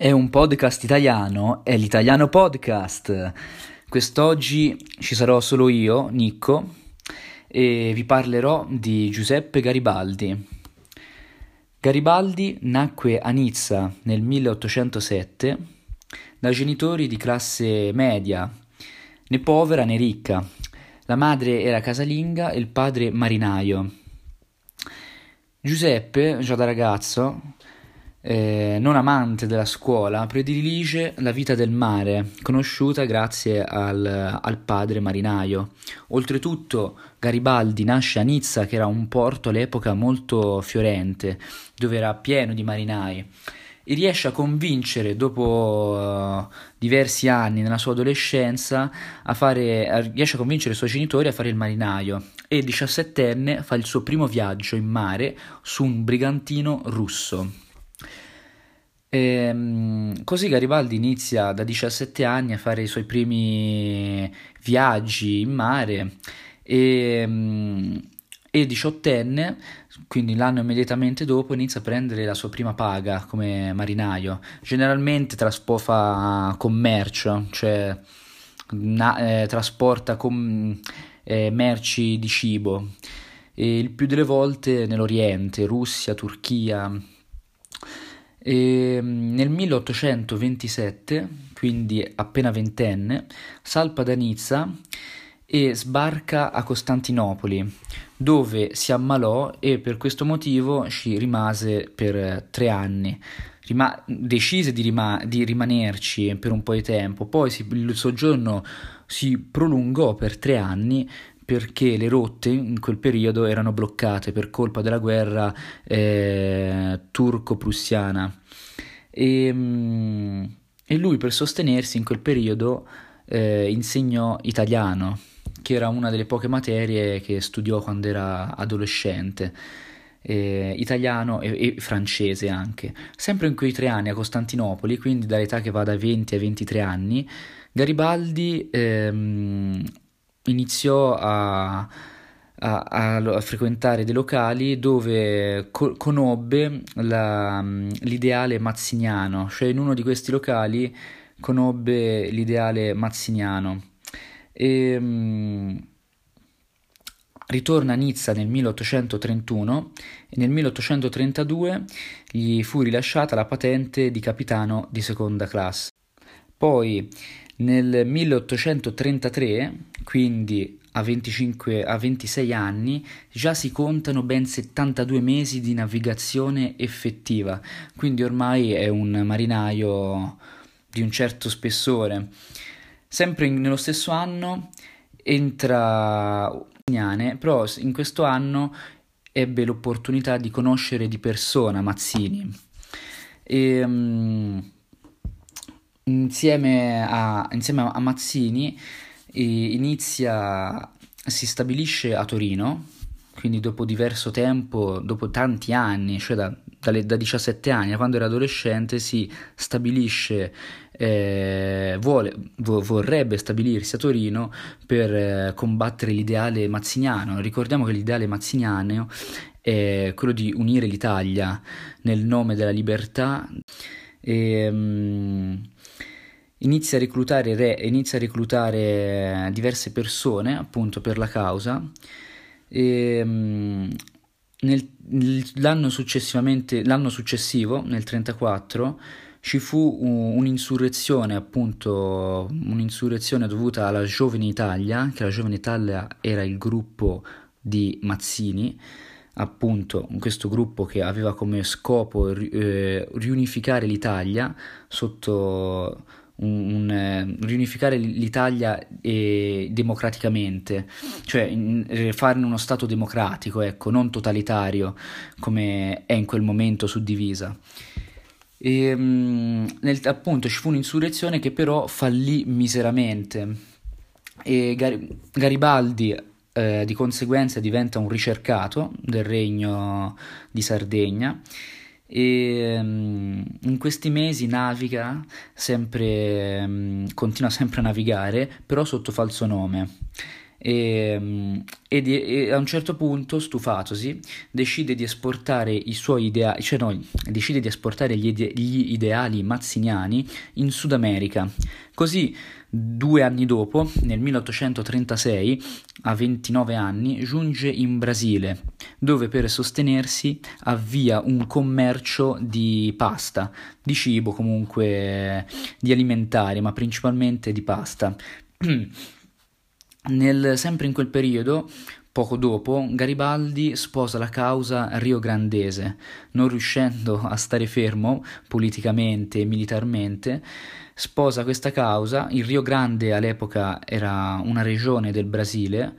È un podcast italiano, è l'Italiano Podcast. Quest'oggi ci sarò solo io, Nicco, e vi parlerò di Giuseppe Garibaldi. Garibaldi nacque a Nizza nel 1807 da genitori di classe media, né povera né ricca. La madre era casalinga e il padre marinaio. Giuseppe, già da ragazzo, eh, non amante della scuola, predilige la vita del mare, conosciuta grazie al, al, padre marinaio. Oltretutto Garibaldi nasce a Nizza, che era un porto all'epoca molto fiorente, dove era pieno di marinai, e riesce a convincere, dopo uh, diversi anni nella sua adolescenza, a fare, riesce a convincere i suoi genitori a fare il marinaio e diciassettenne fa il suo primo viaggio in mare su un brigantino russo. E, ehm, così Garibaldi inizia da 17 anni a fare i suoi primi viaggi in mare e, ehm, e diciottenne, quindi l'anno immediatamente dopo, inizia a prendere la sua prima paga come marinaio. Generalmente traspofa commercio, cioè na, eh, trasporta com, eh, merci di cibo. E il più delle volte nell'Oriente, Russia, Turchia, e ehm, nel 1827, quindi appena ventenne, salpa da Nizza e sbarca a Costantinopoli, dove si ammalò e per questo motivo ci rimase per tre anni. Rima- decise di, rima- di, rimanerci per un po' di tempo, poi si- il soggiorno si prolungò per tre anni perché le rotte in quel periodo erano bloccate per colpa della guerra eh, turco-prussiana e, mm, e, lui per sostenersi in quel periodo eh, insegnò italiano, che era una delle poche materie che studiò quando era adolescente. Eh, italiano e, e, francese anche. Sempre in quei tre anni a Costantinopoli, quindi dall'età che va da 20 ai 23 anni, Garibaldi ehm, iniziò a, a, a, frequentare dei locali dove co- conobbe la, l'ideale mazziniano, cioè in uno di questi locali conobbe l'ideale mazziniano. E, um, ritorna a Nizza nel 1831 e nel 1832 gli fu rilasciata la patente di capitano di seconda classe. Poi nel 1833, quindi a, 25, a 26 anni, già si contano ben 72 mesi di navigazione effettiva, quindi ormai è un marinaio di un certo spessore. Sempre in, nello stesso anno entra però in questo anno ebbe l'opportunità di conoscere di persona Mazzini. E, um, insieme a, insieme a Mazzini inizia, si stabilisce a Torino, quindi dopo diverso tempo, dopo tanti anni, cioè da, dalle, da 17 anni, quando era adolescente, si stabilisce, eh, vuole, vo, vorrebbe stabilirsi a Torino per eh, combattere l'ideale mazziniano. Ricordiamo che l'ideale mazziniano è quello di unire l'Italia nel nome della libertà. E, um, inizia a reclutare re, inizia a reclutare eh, diverse persone appunto per la causa. E um, nel, l'anno, l'anno successivo, nel 1934, ci fu un'insurrezione, appunto, un'insurrezione dovuta alla Giovane Italia, che la Giovane Italia era il gruppo di Mazzini, appunto questo gruppo che aveva come scopo eh, riunificare l'Italia sotto un, un, eh, riunificare l'Italia eh, democraticamente, cioè in, eh, farne uno Stato democratico, ecco, non totalitario come è in quel momento suddivisa. E, mm, nel, appunto ci fu un'insurrezione che però fallì miseramente. E Gar- Garibaldi eh, di conseguenza diventa un ricercato del regno di Sardegna e um, in questi mesi naviga sempre, um, continua sempre a navigare, però sotto falso nome. E, e, di, e, a un certo punto, stufatosi, decide di esportare i suoi ideali, cioè no, decide di esportare gli, ide- gli ideali mazziniani in Sud America. Così, due anni dopo, nel 1836, a 29 anni, giunge in Brasile, dove per sostenersi avvia un commercio di pasta, di cibo comunque, di alimentari, ma principalmente di pasta. Nel, sempre in quel periodo, poco dopo, Garibaldi sposa la causa riograndese, non riuscendo a stare fermo politicamente e militarmente, sposa questa causa. Il Rio Grande all'epoca era una regione del Brasile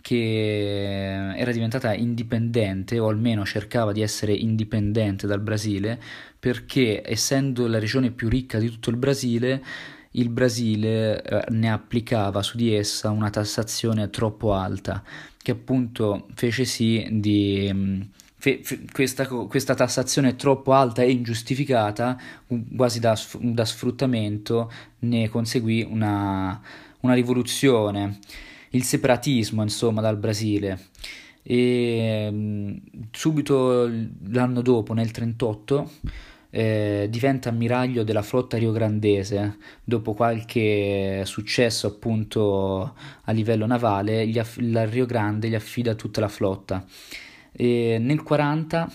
che era diventata indipendente o almeno cercava di essere indipendente dal Brasile perché essendo la regione più ricca di tutto il Brasile il Brasile eh, ne applicava su di essa una tassazione troppo alta, che appunto fece sì di... Mm, fe, fe, questa, questa, tassazione troppo alta e ingiustificata, quasi da, da sfruttamento, ne conseguì una, una rivoluzione, il separatismo insomma dal Brasile. E mm, subito l'anno dopo, nel 1938, eh, diventa ammiraglio della flotta riograndese. Dopo qualche successo appunto a livello navale aff- la Rio Grande gli affida tutta la flotta. E nel 40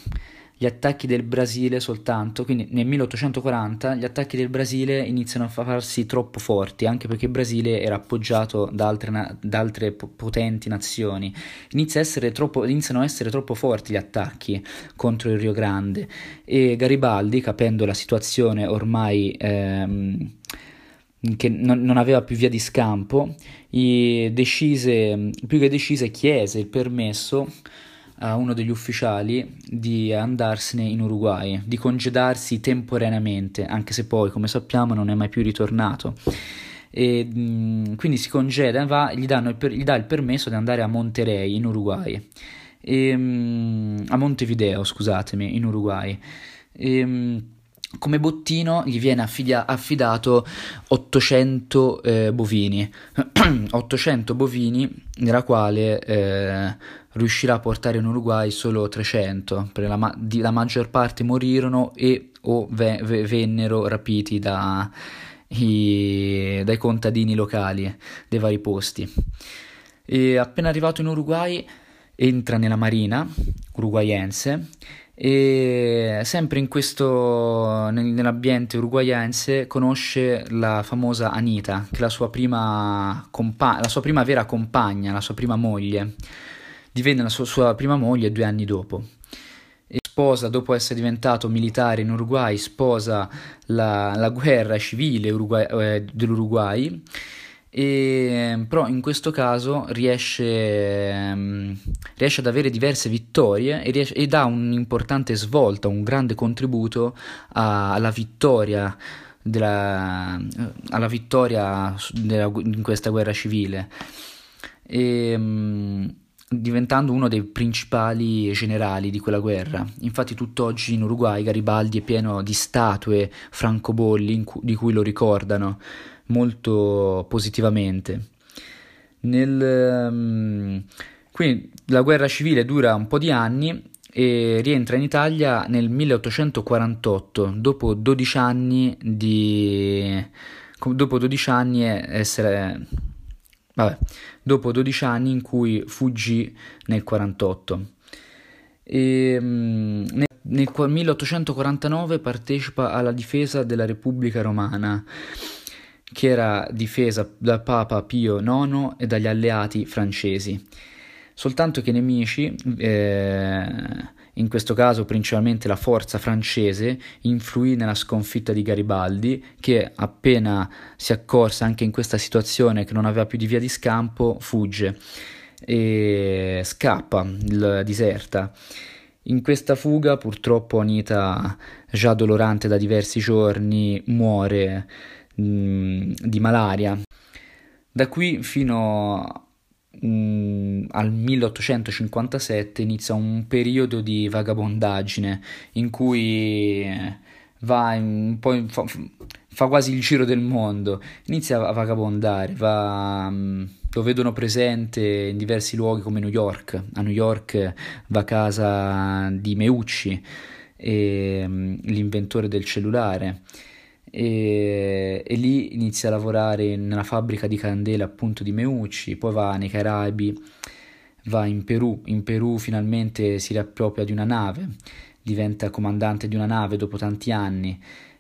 gli attacchi del Brasile soltanto, quindi nel 1840 gli attacchi del Brasile iniziano a farsi troppo forti, anche perché il Brasile era appoggiato da altre, na- da altre potenti nazioni. Inizia troppo, iniziano a essere troppo forti gli attacchi contro il Rio Grande e Garibaldi, capendo la situazione ormai... Ehm, che non, non, aveva più via di scampo, decise, più che decise chiese il permesso a uno degli ufficiali di andarsene in Uruguay, di congedarsi temporaneamente, anche se poi, come sappiamo, non è mai più ritornato. E, mh, quindi si congeda, va, gli, il, gli, dà il permesso di andare a Monterey in Uruguay, e, mh, a Montevideo, scusatemi, in Uruguay. E, mh, come bottino gli viene affidia- affidato 800 eh, bovini, 800 bovini nella quale eh, riuscirà a portare in Uruguay solo 300, perché la, ma- di- la maggior parte morirono e o ve- ve- vennero rapiti da, i- dai contadini locali dei vari posti. E appena arrivato in Uruguay entra nella marina uruguayense e sempre in questo, nell'ambiente uruguayense conosce la famosa Anita, che è la sua prima, compa- la sua prima vera compagna, la sua prima moglie. Divenne la sua, sua prima moglie due anni dopo. E sposa, dopo essere diventato militare in Uruguay, sposa la, la guerra civile Uruguay, eh, dell'Uruguay e, però in questo caso riesce, um, riesce ad avere diverse vittorie e, riesce, e, dà un'importante svolta, un grande contributo a, alla vittoria, della, alla vittoria della, in questa guerra civile. E, um, diventando uno dei principali generali di quella guerra. Infatti tutt'oggi in Uruguay Garibaldi è pieno di statue francobolli cu- di cui lo ricordano molto positivamente. Nel, um, quindi la guerra civile dura un po' di anni e rientra in Italia nel 1848, dopo 12 anni di... dopo 12 anni essere... Vabbè, dopo 12 anni in cui fuggì nel 48. E, nel, nel 1849 partecipa alla difesa della Repubblica Romana che era difesa dal Papa Pio IX e dagli alleati francesi. Soltanto che i nemici, eh, in questo caso principalmente la forza francese, influì nella sconfitta di Garibaldi, che appena si accorse anche in questa situazione che non aveva più di via di scampo, fugge e scappa, diserta. In questa fuga purtroppo Anita, già dolorante da diversi giorni, muore mh, di malaria. Da qui fino mh, al 1857 inizia un periodo di vagabondaggine in cui va un po' in, fa, fa quasi il giro del mondo, inizia a vagabondare, va, mm, lo vedono presente in diversi luoghi come New York, a New York va a casa di Meucci, e, mm, l'inventore del cellulare, e, e, lì inizia a lavorare nella fabbrica di candela appunto di Meucci, poi va nei Caraibi, va in Perù, in Perù finalmente si riappropria di una nave, diventa comandante di una nave dopo tanti anni.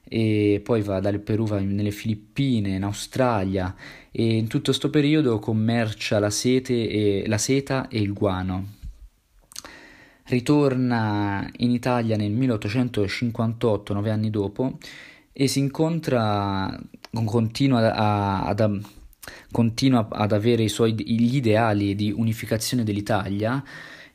E poi va dal Perù va nelle Filippine, in Australia. E in tutto questo periodo commercia la, e, la seta e il guano. Ritorna in Italia nel 1858, nove anni dopo, e si incontra, continua, ad, continua ad avere i suoi, gli ideali di unificazione dell'Italia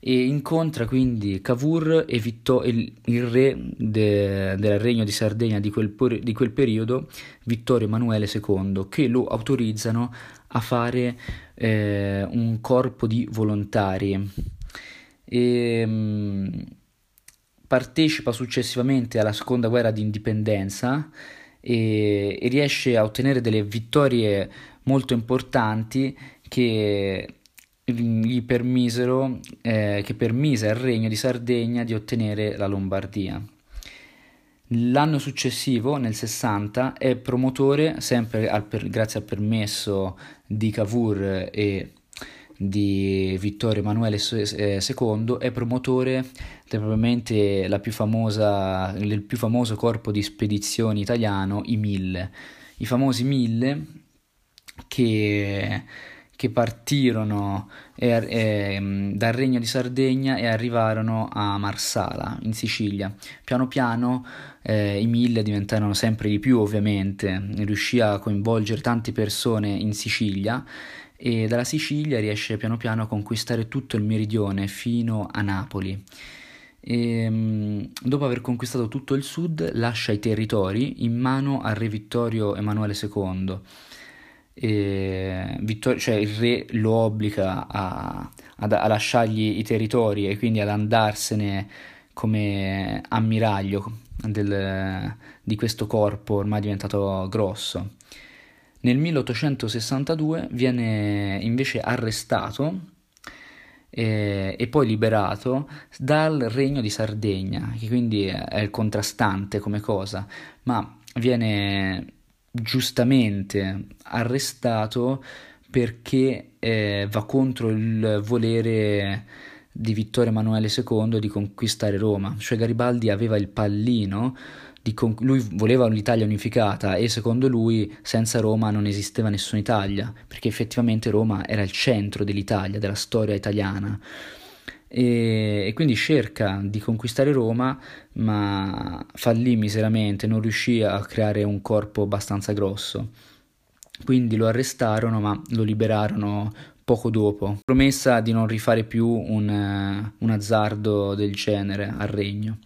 e incontra quindi Cavour e Vittor- il, il, re de, del regno di Sardegna di quel, di quel, periodo, Vittorio Emanuele II, che lo autorizzano a fare eh, un corpo di volontari. E, mh, mm, partecipa successivamente alla seconda guerra di indipendenza e, e riesce a ottenere delle vittorie molto importanti che gli permisero, eh, che permise al Regno di Sardegna di ottenere la Lombardia. L'anno successivo, nel 60, è promotore, sempre al per, grazie al permesso di Cavour e di Vittorio Emanuele II, eh, è promotore probabilmente la più famosa, il più famoso corpo di spedizioni italiano, i Mille. I famosi Mille che che partirono e, e, dal Regno di Sardegna e arrivarono a Marsala, in Sicilia. Piano piano eh, i mille diventarono sempre di più, ovviamente, riuscì a coinvolgere tante persone in Sicilia e dalla Sicilia riesce piano piano a conquistare tutto il meridione fino a Napoli. E, dopo aver conquistato tutto il sud, lascia i territori in mano al re Vittorio Emanuele II Vittor- cioè il re lo obbliga a, a, a, lasciargli i territori e quindi ad andarsene come ammiraglio del, di questo corpo ormai diventato grosso. Nel 1862 viene invece arrestato e, e, poi liberato dal regno di Sardegna, che quindi è il contrastante come cosa, ma viene giustamente arrestato perché eh, va contro il volere di Vittorio Emanuele II di conquistare Roma, cioè Garibaldi aveva il pallino, con- lui voleva l'Italia unificata e secondo lui senza Roma non esisteva nessuna Italia, perché effettivamente Roma era il centro dell'Italia, della storia italiana e, e, quindi cerca di conquistare Roma, ma fallì miseramente, non riuscì a creare un corpo abbastanza grosso. Quindi lo arrestarono, ma lo liberarono poco dopo, promessa di non rifare più un, un azzardo del genere al regno.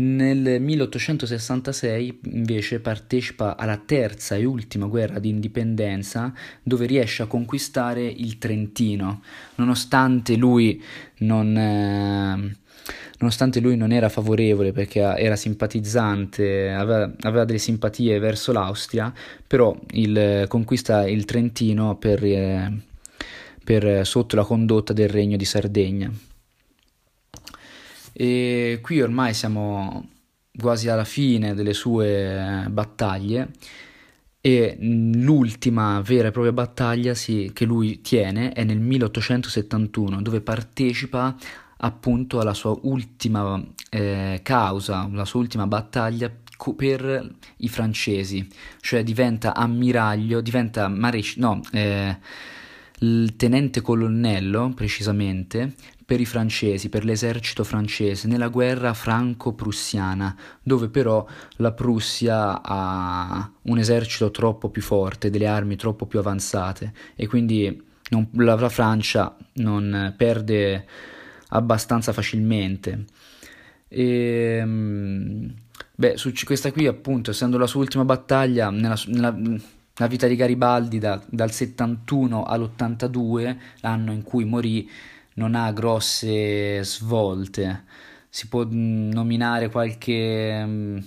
Nel 1866 invece partecipa alla terza e ultima guerra di indipendenza dove riesce a conquistare il Trentino, nonostante lui non, eh, nonostante lui non era favorevole perché era simpatizzante, aveva, aveva delle simpatie verso l'Austria, però il, conquista il Trentino per, eh, per, sotto la condotta del Regno di Sardegna. E qui ormai siamo quasi alla fine delle sue battaglie e l'ultima vera e propria battaglia sì, che lui tiene è nel 1871 dove partecipa appunto alla sua ultima eh, causa, la sua ultima battaglia per i francesi, cioè diventa ammiraglio, diventa maresci- no, eh, il tenente colonnello precisamente per i francesi, per l'esercito francese, nella guerra franco-prussiana, dove però la Prussia ha un esercito troppo più forte, delle armi troppo più avanzate e quindi non, la, la Francia non perde abbastanza facilmente. E, ehm, beh, su questa qui appunto, essendo la sua ultima battaglia, nella, nella la vita di Garibaldi da, dal 71 all'82, l'anno in cui morì, non ha grosse svolte. Si può mm, nominare qualche, mm,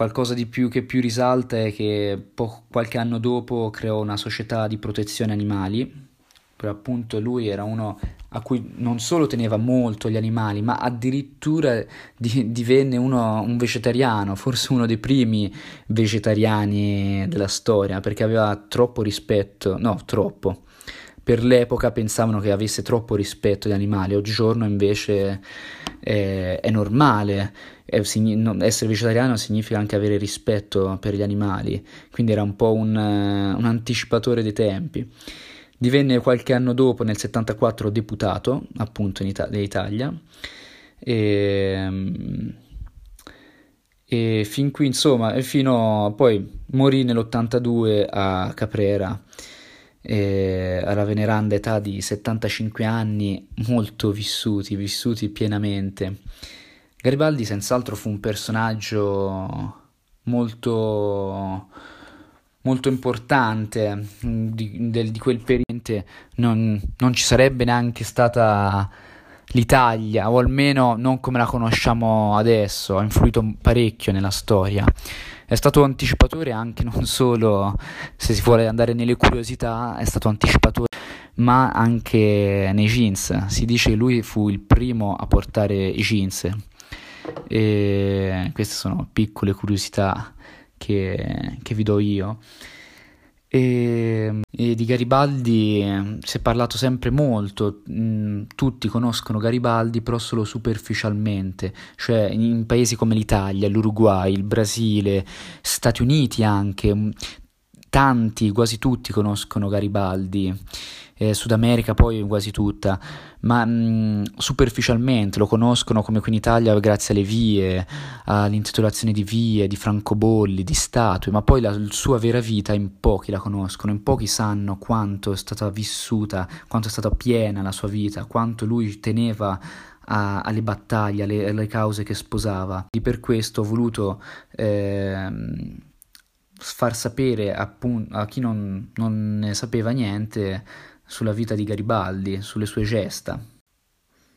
Qualcosa di più che più risalta è che po- qualche anno dopo creò una società di protezione animali, per appunto lui era uno a cui non solo teneva molto gli animali, ma addirittura di- divenne uno, un vegetariano, forse uno dei primi vegetariani della storia, perché aveva troppo rispetto, no, troppo. Per l'epoca pensavano che avesse troppo rispetto agli animali, oggigiorno invece è, è normale, è, essere vegetariano significa anche avere rispetto per gli animali, quindi era un po' un, un anticipatore dei tempi. Divenne qualche anno dopo, nel 74, deputato, appunto, in Ita- Italia. E, e fin qui, insomma, fino a poi morì nell'82 a Caprera, alla veneranda età di 75 anni, molto vissuti, vissuti pienamente. Garibaldi senz'altro fu un personaggio molto molto importante mm, di, di, di quel periodo non, non, ci sarebbe neanche stata l'Italia o almeno non come la conosciamo adesso ha influito parecchio nella storia è stato anticipatore anche non solo se si vuole andare nelle curiosità è stato anticipatore ma anche nei jeans si dice che lui fu il primo a portare i jeans e queste sono piccole curiosità che, che vi do io. E, e, di Garibaldi si è parlato sempre molto, mm, tutti conoscono Garibaldi però solo superficialmente, cioè in, in paesi come l'Italia, l'Uruguay, il Brasile, Stati Uniti anche, mm, tanti, quasi tutti conoscono Garibaldi eh, Sud America poi quasi tutta, ma mh, mm, superficialmente lo conoscono come qui in Italia grazie alle vie, all'intitolazione di vie, di francobolli, di statue, ma poi la, sua vera vita in pochi la conoscono, in pochi sanno quanto è stata vissuta, quanto è stata piena la sua vita, quanto lui teneva alle battaglie, alle, alle, cause che sposava. E per questo ho voluto eh, far sapere appunto, a chi non, non ne sapeva niente sulla vita di Garibaldi, sulle sue gesta.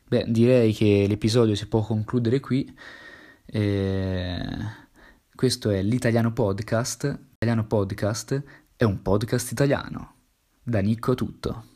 Beh, direi che l'episodio si può concludere qui. Eh, questo è l'Italiano Podcast. L'Italiano Podcast è un podcast italiano. Da Nicco tutto.